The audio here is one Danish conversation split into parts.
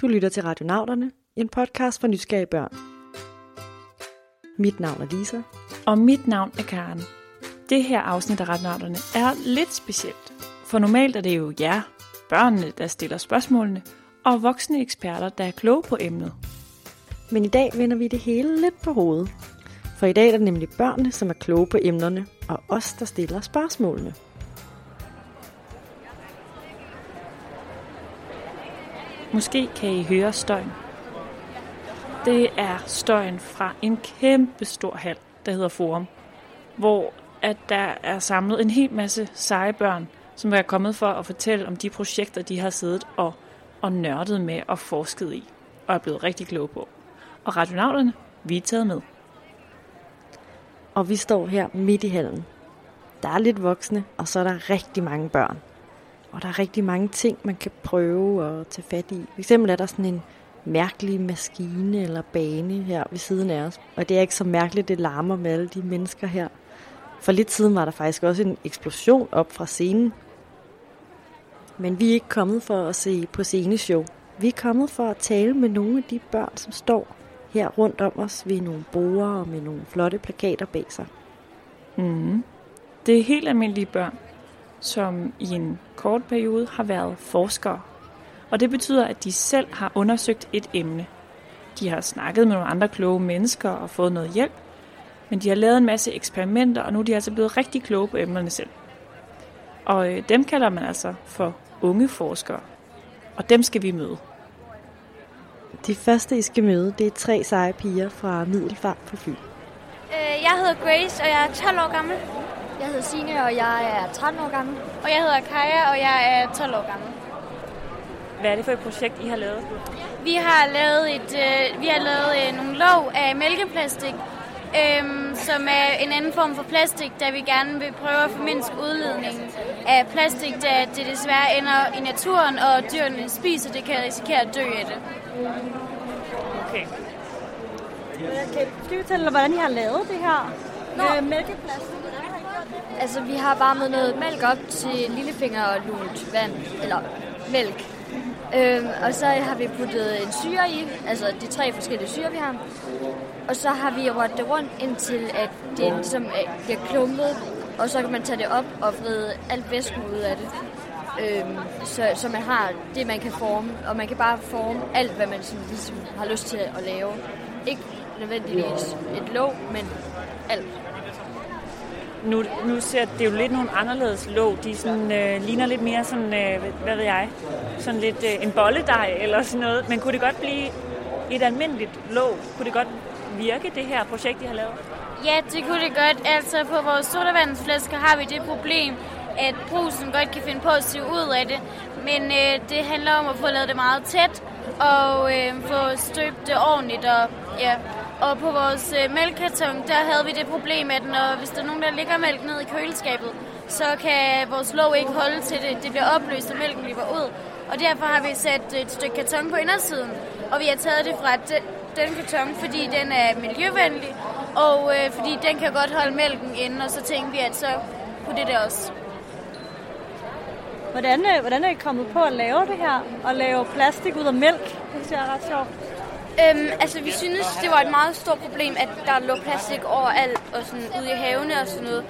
Du lytter til Radionauterne, en podcast for nysgerrige børn. Mit navn er Lisa. Og mit navn er Karen. Det her afsnit af Radionauterne er lidt specielt. For normalt er det jo jer, børnene, der stiller spørgsmålene, og voksne eksperter, der er kloge på emnet. Men i dag vender vi det hele lidt på hovedet. For i dag er det nemlig børnene, som er kloge på emnerne, og os, der stiller spørgsmålene. Måske kan I høre støjen. Det er støjen fra en kæmpe stor hal, der hedder Forum, hvor at der er samlet en hel masse seje børn, som er kommet for at fortælle om de projekter, de har siddet og, og nørdet med og forsket i, og er blevet rigtig kloge på. Og radionauterne, vi er taget med. Og vi står her midt i hallen. Der er lidt voksne, og så er der rigtig mange børn. Og der er rigtig mange ting, man kan prøve at tage fat i. For eksempel er der sådan en mærkelig maskine eller bane her ved siden af os. Og det er ikke så mærkeligt, det larmer med alle de mennesker her. For lidt siden var der faktisk også en eksplosion op fra scenen. Men vi er ikke kommet for at se på sceneshow. Vi er kommet for at tale med nogle af de børn, som står her rundt om os ved nogle borer og med nogle flotte plakater bag sig. Mm. Det er helt almindelige børn, som i en kort periode har været forskere. Og det betyder, at de selv har undersøgt et emne. De har snakket med nogle andre kloge mennesker og fået noget hjælp, men de har lavet en masse eksperimenter, og nu er de altså blevet rigtig kloge på emnerne selv. Og øh, dem kalder man altså for unge forskere. Og dem skal vi møde. De første, I skal møde, det er tre seje piger fra Middelfart på Fyn. Øh, Jeg hedder Grace, og jeg er 12 år gammel. Jeg hedder Signe, og jeg er 13 år gammel. Og jeg hedder Kaja, og jeg er 12 år gammel. Hvad er det for et projekt, I har lavet? Vi har lavet, et, øh, vi har lavet øh, nogle låg af mælkeplastik, øh, som er en anden form for plastik, da vi gerne vil prøve at formindske udledningen af plastik, da det desværre ender i naturen, og dyrene spiser det, kan risikere at dø af det. Okay. Okay, skal vi fortælle, hvordan I har lavet det her med mælkeplastik? Altså, vi har varmet noget mælk op til lillefinger og lunt vand, eller mælk. Øhm, og så har vi puttet en syre i, altså de tre forskellige syre, vi har. Og så har vi rørt det rundt, indtil at det ligesom øh, bliver klumpet. Og så kan man tage det op og vride alt væsken ud af det. Øhm, så, så man har det, man kan forme. Og man kan bare forme alt, hvad man sådan, ligesom har lyst til at lave. Ikke nødvendigvis et låg, men alt. Nu, nu ser det jo lidt nogle anderledes låg. De sådan, øh, ligner lidt mere sådan, øh, hvad- ved jeg, sådan lidt øh, en bolledej eller sådan noget. Men kunne det godt blive et almindeligt låg? Kunne det godt virke, det her projekt, I har lavet? Ja, det kunne det godt. Altså på vores sodavandsflasker har vi det problem, at brusen godt kan finde på at sive ud af det. Men øh, det handler om at få lavet det meget tæt og øh, få støbt det ordentligt. Og, ja og på vores øh, mælkekarton, der havde vi det problem, at når, hvis der er nogen, der ligger mælk ned i køleskabet, så kan vores låg ikke holde til det. Det bliver opløst, og mælken løber ud. Og derfor har vi sat et stykke karton på indersiden. Og vi har taget det fra de, den karton, fordi den er miljøvenlig, og øh, fordi den kan godt holde mælken inde, og så tænkte vi, at så kunne det der også. Hvordan, øh, hvordan er I kommet på at lave det her? Og lave plastik ud af mælk? Det synes jeg er ret sjovt. Øhm, altså, vi synes, det var et meget stort problem, at der lå plastik overalt og sådan ude i havene og sådan noget.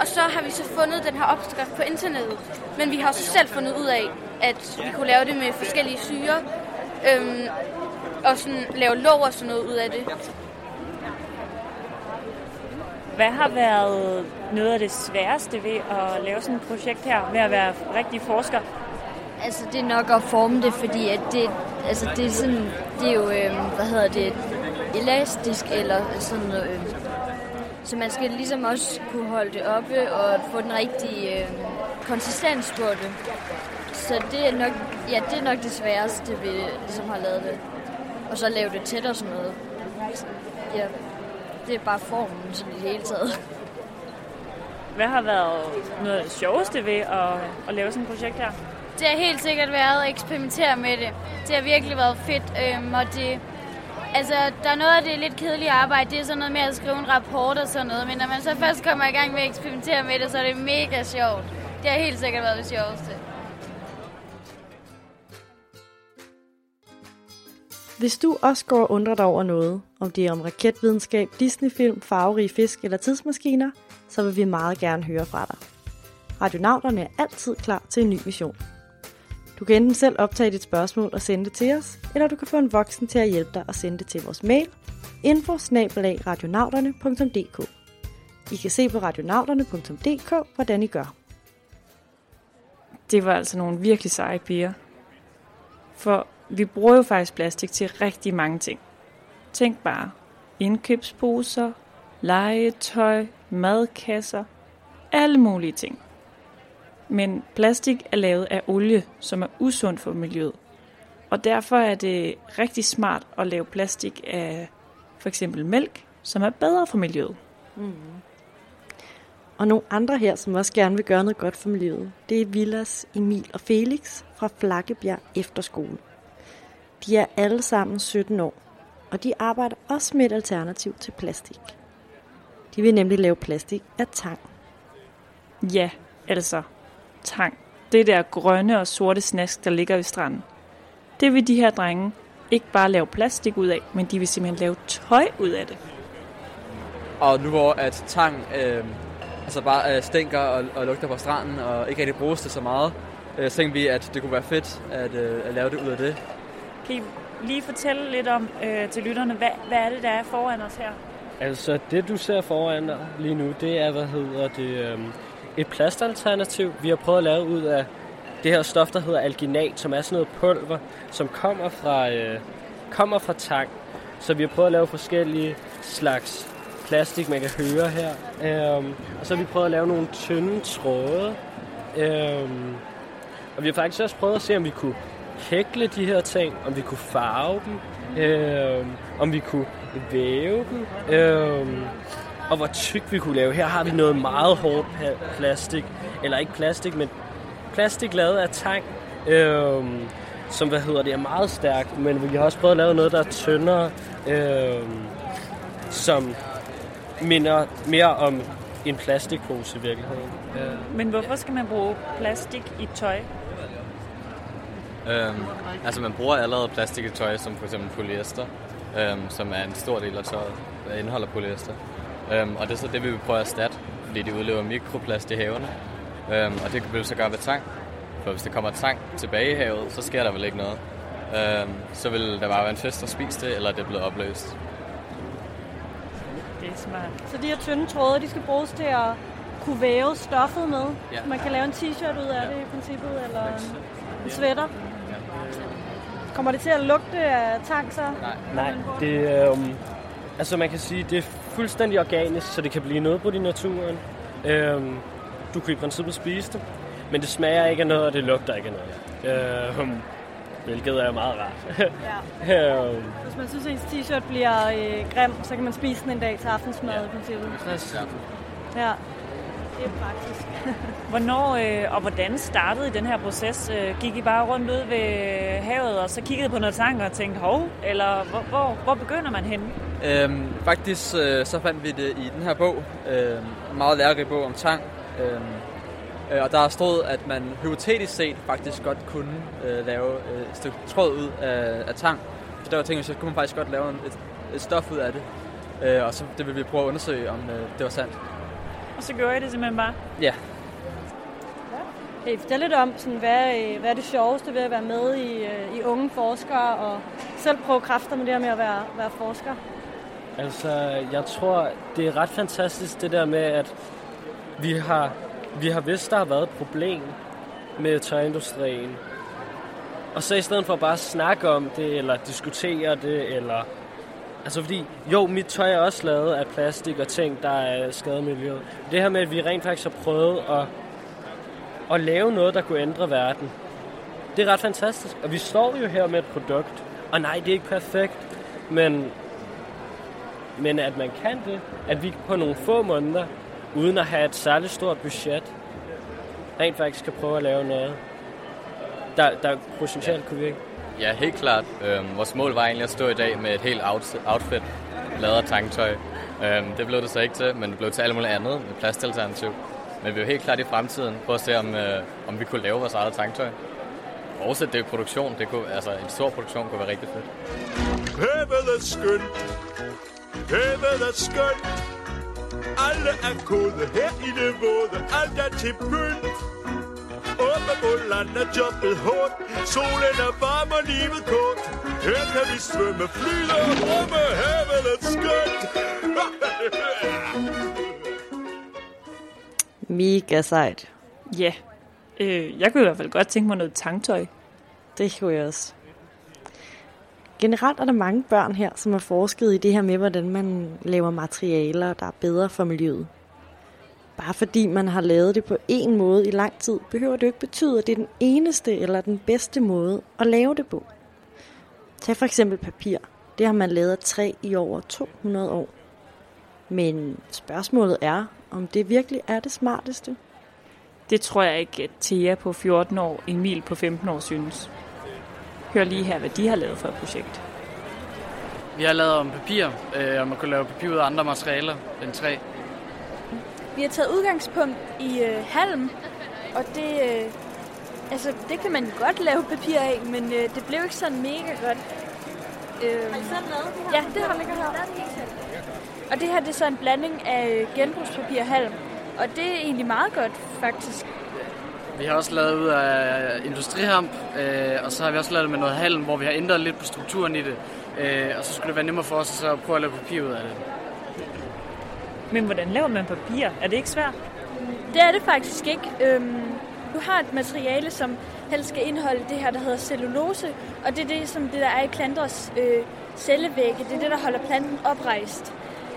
Og så har vi så fundet den her opskrift på internettet. Men vi har så selv fundet ud af, at vi kunne lave det med forskellige syre. Øhm, og sådan lave låg og sådan noget ud af det. Hvad har været noget af det sværeste ved at lave sådan et projekt her, ved at være rigtig forsker? Altså, det er nok at forme det, fordi at det, altså, det er sådan, det er jo, øh, hvad hedder det, elastisk eller sådan noget. Øh, så man skal ligesom også kunne holde det oppe og få den rigtige øh, konsistens på det. Så det er nok, ja, det er nok det sværeste, vi ligesom har lavet det. Og så lave det tæt og sådan noget. Ja, det er bare formen sådan i det hele taget. Hvad har været noget sjoveste ved at, at lave sådan et projekt her? Det har helt sikkert været at eksperimentere med det. Det har virkelig været fedt, øhm, og det... Altså, der er noget af det lidt kedelige arbejde, det er sådan noget med at skrive en rapport og sådan noget, men når man så først kommer i gang med at eksperimentere med det, så er det mega sjovt. Det har helt sikkert været det sjoveste. Hvis du også går og undrer dig over noget, om det er om raketvidenskab, Disneyfilm, farverige fisk eller tidsmaskiner, så vil vi meget gerne høre fra dig. Radionauterne er altid klar til en ny mission. Du kan enten selv optage dit spørgsmål og sende det til os, eller du kan få en voksen til at hjælpe dig og sende det til vores mail info I kan se på radionauterne.dk, hvordan I gør. Det var altså nogle virkelig seje piger. For vi bruger jo faktisk plastik til rigtig mange ting. Tænk bare. Indkøbsposer, legetøj, madkasser, alle mulige ting. Men plastik er lavet af olie, som er usund for miljøet. Og derfor er det rigtig smart at lave plastik af for eksempel mælk, som er bedre for miljøet. Mm. Og nogle andre her, som også gerne vil gøre noget godt for miljøet, det er Villas, Emil og Felix fra Flakkebjerg Efterskole. De er alle sammen 17 år, og de arbejder også med et alternativ til plastik. De vil nemlig lave plastik af tang. Ja, altså tang. Det der grønne og sorte snask, der ligger ved stranden. Det vil de her drenge ikke bare lave plastik ud af, men de vil simpelthen lave tøj ud af det. Og nu hvor at tang øh, altså bare øh, stinker og, og lugter på stranden og ikke rigtig bruges det så meget, øh, så tænkte vi, at det kunne være fedt at, øh, at lave det ud af det. Kan I lige fortælle lidt om øh, til lytterne, hvad, hvad er det, der er foran os her? Altså, det du ser foran dig lige nu, det er, hvad hedder det, øh, et plastalternativ, vi har prøvet at lave ud af det her stof, der hedder alginat, som er sådan noget pulver, som kommer fra, øh, kommer fra tang. Så vi har prøvet at lave forskellige slags plastik, man kan høre her. Øhm, og så har vi prøvet at lave nogle tynde tråde. Øhm, og vi har faktisk også prøvet at se, om vi kunne hækle de her ting, om vi kunne farve dem, øhm, om vi kunne væve dem, øhm, og hvor tyk vi kunne lave. Her har vi noget meget hårdt plastik, eller ikke plastik, men plastik lavet af tang, øhm, som hvad hedder det, er meget stærkt, men vi har også prøvet at lave noget, der er tyndere, øhm, som minder mere om en plastikpose i virkeligheden. Ja. Men hvorfor skal man bruge plastik i tøj? Øhm, altså man bruger allerede plastik i tøj, som for eksempel polyester, øhm, som er en stor del af tøjet, der indeholder polyester. Øhm, og det er så det, vi vil prøve at erstatte, fordi de udlever mikroplast i havene. Øhm, og det kan vi så gøre ved tang. For hvis der kommer tang tilbage i havet, så sker der vel ikke noget. Øhm, så vil der bare være en fest at spise det, eller det er blevet opløst. Det er smart. Så de her tynde tråde, de skal bruges til at kunne væve stoffet med? Ja. Man kan lave en t-shirt ud af ja. det i princippet, eller en, en sweater? Ja. Kommer det til at lugte af tang så? Nej, Nej det, øh, altså man kan sige, det er fuldstændig organisk, så det kan blive noget på i naturen. Øhm, du kan i princippet spise det, men det smager ikke af noget, og det lugter ikke af noget. Øhm, hvilket er meget rart. ja. øhm. Hvis man synes, at ens t-shirt bliver øh, grim, så kan man spise den en dag til aftensmad ja. i princippet. Præcis. Ja. ja. Det er praktisk. Hvornår øh, og hvordan startede I den her proces? Øh, gik I bare rundt ud ved havet, og så kiggede på noget tang og tænkte, hov, eller hvor, hvor, hvor begynder man henne? Øhm, faktisk øh, så fandt vi det i den her bog, øh, meget lærerig bog om tang. Øh, og der stod, at man hypotetisk set faktisk godt kunne øh, lave øh, et stykke tråd ud af, af tang. Så der var tænkt, så kunne man faktisk godt lave et, et stof ud af det. Øh, og så det vil vi prøve at undersøge, om øh, det var sandt. Og så gjorde I det simpelthen bare? Ja. Kan I fortælle lidt om, sådan, hvad, øh, hvad er det sjoveste ved at være med i, øh, i unge forskere og selv prøve kræfter med det her med at være, være forsker? Altså, jeg tror, det er ret fantastisk det der med, at vi har, vi har vidst, der har været et problem med tøjindustrien. Og så i stedet for bare at snakke om det, eller diskutere det, eller... Altså fordi, jo, mit tøj er også lavet af plastik og ting, der er skadet miljøet. Det her med, at vi rent faktisk har prøvet at, at lave noget, der kunne ændre verden. Det er ret fantastisk. Og vi står jo her med et produkt. Og nej, det er ikke perfekt, men men at man kan det, at vi på nogle få måneder, uden at have et særligt stort budget, rent faktisk kan prøve at lave noget, der, der potentielt kunne virke. Ja, helt klart. Øhm, vores mål var egentlig at stå i dag med et helt outfit, lavet af tanktøj. Øhm, det blev det så ikke til, men det blev til alt muligt andet med plastalternativ. Men vi vil helt klart i fremtiden prøve at se, om, øh, om vi kunne lave vores eget tanktøj. oversætte det i produktion. Det kunne, altså, en stor produktion kunne være rigtig fedt. Havet er skønt. Havet er skønt. Alle er kode her i det våde. Alt er til pynt. Oppe på landet jobbet hårdt. Solen er varm og livet kort. Her kan vi svømme, flyde og rumme. Havet er skønt. Mega sejt. Ja, øh, jeg kunne i hvert fald godt tænke mig noget tanktøj. Det kunne jeg også. Generelt er der mange børn her, som har forsket i det her med, hvordan man laver materialer, der er bedre for miljøet. Bare fordi man har lavet det på en måde i lang tid, behøver det jo ikke betyde, at det er den eneste eller den bedste måde at lave det på. Tag for eksempel papir. Det har man lavet af træ i over 200 år. Men spørgsmålet er, om det virkelig er det smarteste. Det tror jeg ikke, at Thea på 14 år, Emil på 15 år synes. Hør lige her, hvad de har lavet for et projekt. Vi har lavet om papir, øh, og man kan lave papir ud af andre materialer end træ. Vi har taget udgangspunkt i øh, halm, og det, øh, altså, det kan man godt lave papir af, men øh, det blev ikke sådan mega godt. Øh, Har I selv lavet det her? Ja, det har ligger her. Og det her det er så en blanding af genbrugspapir og halm, og det er egentlig meget godt, faktisk. Vi har også lavet ud af industrihamp, øh, og så har vi også lavet det med noget halm, hvor vi har ændret lidt på strukturen i det. Øh, og så skulle det være nemmere for os at så prøve at lave papir ud af det. Men hvordan laver man papir? Er det ikke svært? Det er det faktisk ikke. Øhm, du har et materiale, som helst skal indeholde det her, der hedder cellulose, og det er det, som det der er i planters øh, cellevægge. Det er det, der holder planten oprejst.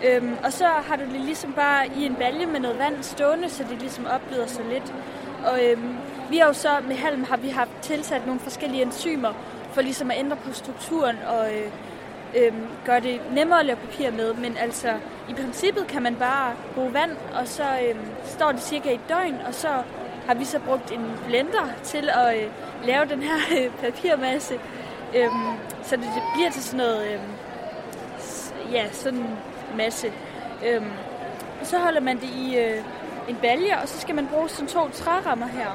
Øhm, og så har du det ligesom bare i en balje med noget vand stående, så det ligesom opbløder sig lidt. Og øhm, vi har jo så med halm har vi haft tilsat nogle forskellige enzymer for ligesom at ændre på strukturen og øh, øh, gøre det nemmere at lave papir med. Men altså i princippet kan man bare bruge vand, og så øh, står det cirka et døgn, og så har vi så brugt en blender til at øh, lave den her øh, papirmasse, øh, så det, det bliver til sådan noget, øh, ja, sådan en masse. Øh, og så holder man det i øh, en balje, og så skal man bruge sådan to trærammer her,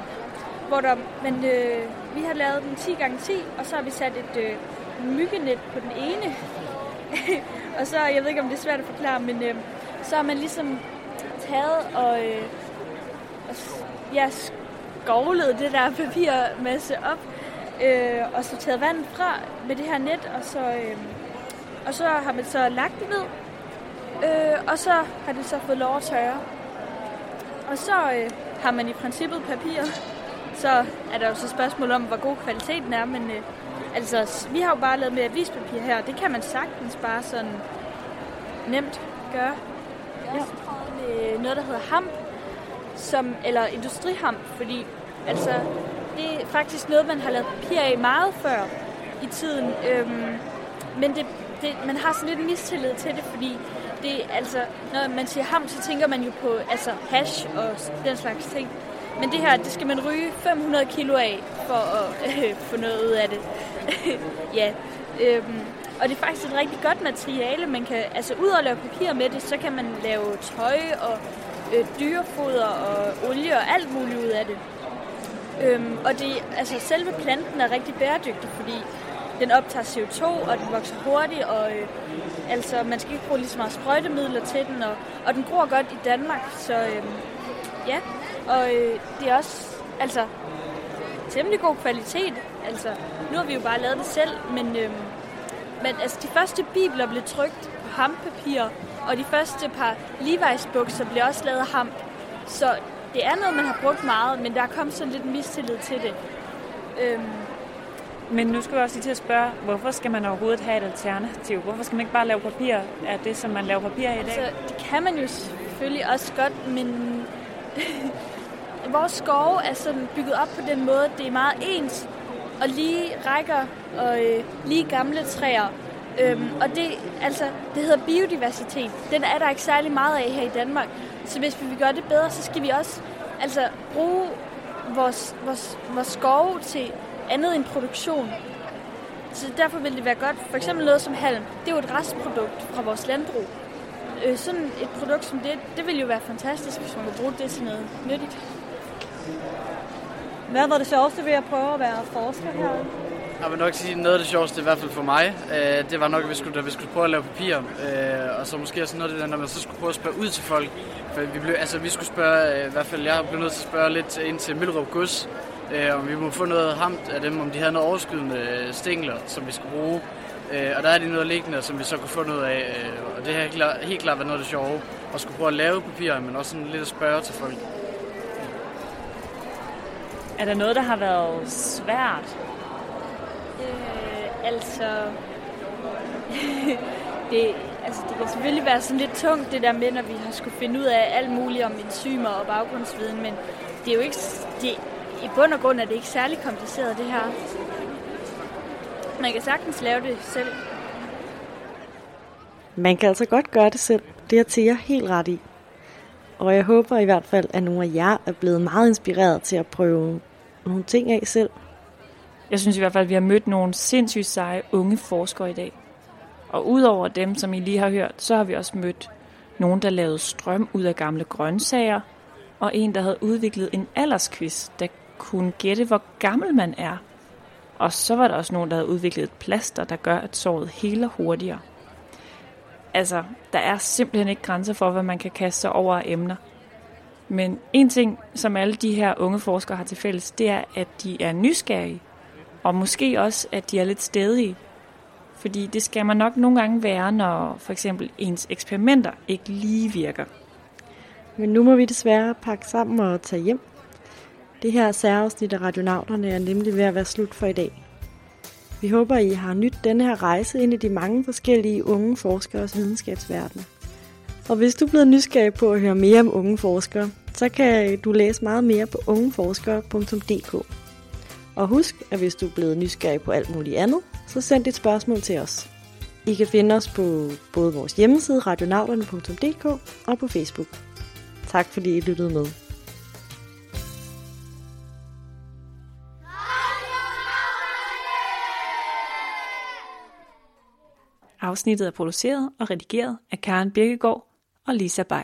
hvor der, men øh, vi har lavet den 10 x 10 og så har vi sat et øh, myggenet på den ene. og så, jeg ved ikke, om det er svært at forklare, men øh, så har man ligesom taget og, øh, og ja, skovlet det der papirmasse op, øh, og så taget vand fra med det her net, og så, øh, og så har man så lagt det ned, øh, og så har det så fået lov at tørre. Og så øh, har man i princippet papir. Så er der jo så spørgsmål om, hvor god kvaliteten er, men øh, altså, vi har jo bare lavet med avispapir her. Det kan man sagtens bare sådan nemt gøre. Jeg har også prøvet med noget, der hedder hamp, som, eller industrihamp, fordi altså, det er faktisk noget, man har lavet papir af meget før i tiden. Øhm, men det, det, man har sådan lidt mistillid til det, fordi det, altså, når man siger ham, så tænker man jo på altså, hash og den slags ting. Men det her, det skal man ryge 500 kilo af for at øh, få noget ud af det. ja, øhm, og det er faktisk et rigtig godt materiale. Man kan, altså ud at lave papir med det, så kan man lave tøj og øh, dyrefoder og olie og alt muligt ud af det. Øhm, og det, altså selve planten er rigtig bæredygtig, fordi den optager CO2, og den vokser hurtigt, og øh, altså, man skal ikke bruge lige så meget sprøjtemidler til den, og, og den gror godt i Danmark, så øh, ja, og øh, det er også altså, temmelig god kvalitet. Altså, nu har vi jo bare lavet det selv, men, øh, men altså, de første bibler blev trykt på hampapir, og de første par Levi's bukser blev også lavet af hamp. Så det er noget, man har brugt meget, men der er kommet sådan lidt mistillid til det. Øhm, men nu skal vi også lige til at spørge, hvorfor skal man overhovedet have et alternativ? Hvorfor skal man ikke bare lave papir af det, som man laver papir af i dag? Altså, det kan man jo selvfølgelig også godt, men vores skove er sådan bygget op på den måde, at det er meget ens og lige rækker og øh, lige gamle træer. Øhm, og det, altså, det hedder biodiversitet. Den er der ikke særlig meget af her i Danmark. Så hvis vi vil gøre det bedre, så skal vi også altså, bruge vores, vores, vores skove til andet end produktion. Så derfor vil det være godt. For eksempel noget som halm. Det er jo et restprodukt fra vores landbrug. Øh, sådan et produkt som det, det vil jo være fantastisk, hvis man kunne bruge det til noget nyttigt. Hvad var det sjoveste ved at prøve at være forsker her? Jeg vil nok sige, noget af det sjoveste, i hvert fald for mig, øh, det var nok, at vi skulle, da vi skulle prøve at lave papir. Øh, og så måske også noget af det, når man så skulle prøve at spørge ud til folk. For vi, blev, altså, vi skulle spørge, øh, i hvert fald jeg blev nødt til at spørge lidt ind til Møllerup Gods, øh, om vi må få noget hamt af dem, om de havde noget overskydende øh, stængler, som vi skulle bruge. Øh, og der er de noget liggende, som vi så kunne få noget af. Øh, og det har helt klart, helt klart været noget af det sjove. At skulle prøve at lave papir, men også sådan lidt at spørge til folk. Er der noget, der har været svært? Øh, altså... det, altså, det kan selvfølgelig være sådan lidt tungt, det der med, når vi har skulle finde ud af alt muligt om enzymer og baggrundsviden, men det er jo ikke... Det, I bund og grund er det ikke særlig kompliceret, det her. Man kan sagtens lave det selv. Man kan altså godt gøre det selv. Det er Thea helt ret i. Og jeg håber i hvert fald, at nogle af jer er blevet meget inspireret til at prøve nogle ting af selv. Jeg synes i hvert fald, at vi har mødt nogle sindssygt seje unge forskere i dag. Og udover dem, som I lige har hørt, så har vi også mødt nogen, der lavede strøm ud af gamle grøntsager, og en, der havde udviklet en aldersquiz, der kunne gætte, hvor gammel man er. Og så var der også nogen, der havde udviklet et plaster, der gør, at såret heler hurtigere. Altså, der er simpelthen ikke grænser for, hvad man kan kaste sig over af emner. Men en ting, som alle de her unge forskere har til fælles, det er, at de er nysgerrige. Og måske også, at de er lidt stedige. Fordi det skal man nok nogle gange være, når for eksempel ens eksperimenter ikke lige virker. Men nu må vi desværre pakke sammen og tage hjem. Det her særafsnit af Radionauterne er nemlig ved at være slut for i dag. Vi håber, I har nyt denne her rejse ind i de mange forskellige unge forskeres videnskabsverden. Og hvis du er blevet nysgerrig på at høre mere om unge forskere, så kan du læse meget mere på ungeforskere.dk. Og husk, at hvis du er blevet nysgerrig på alt muligt andet, så send et spørgsmål til os. I kan finde os på både vores hjemmeside radionauterne.dk og på Facebook. Tak fordi I lyttede med. Afsnittet er produceret og redigeret af Karen Birkegaard og Lisa Bay.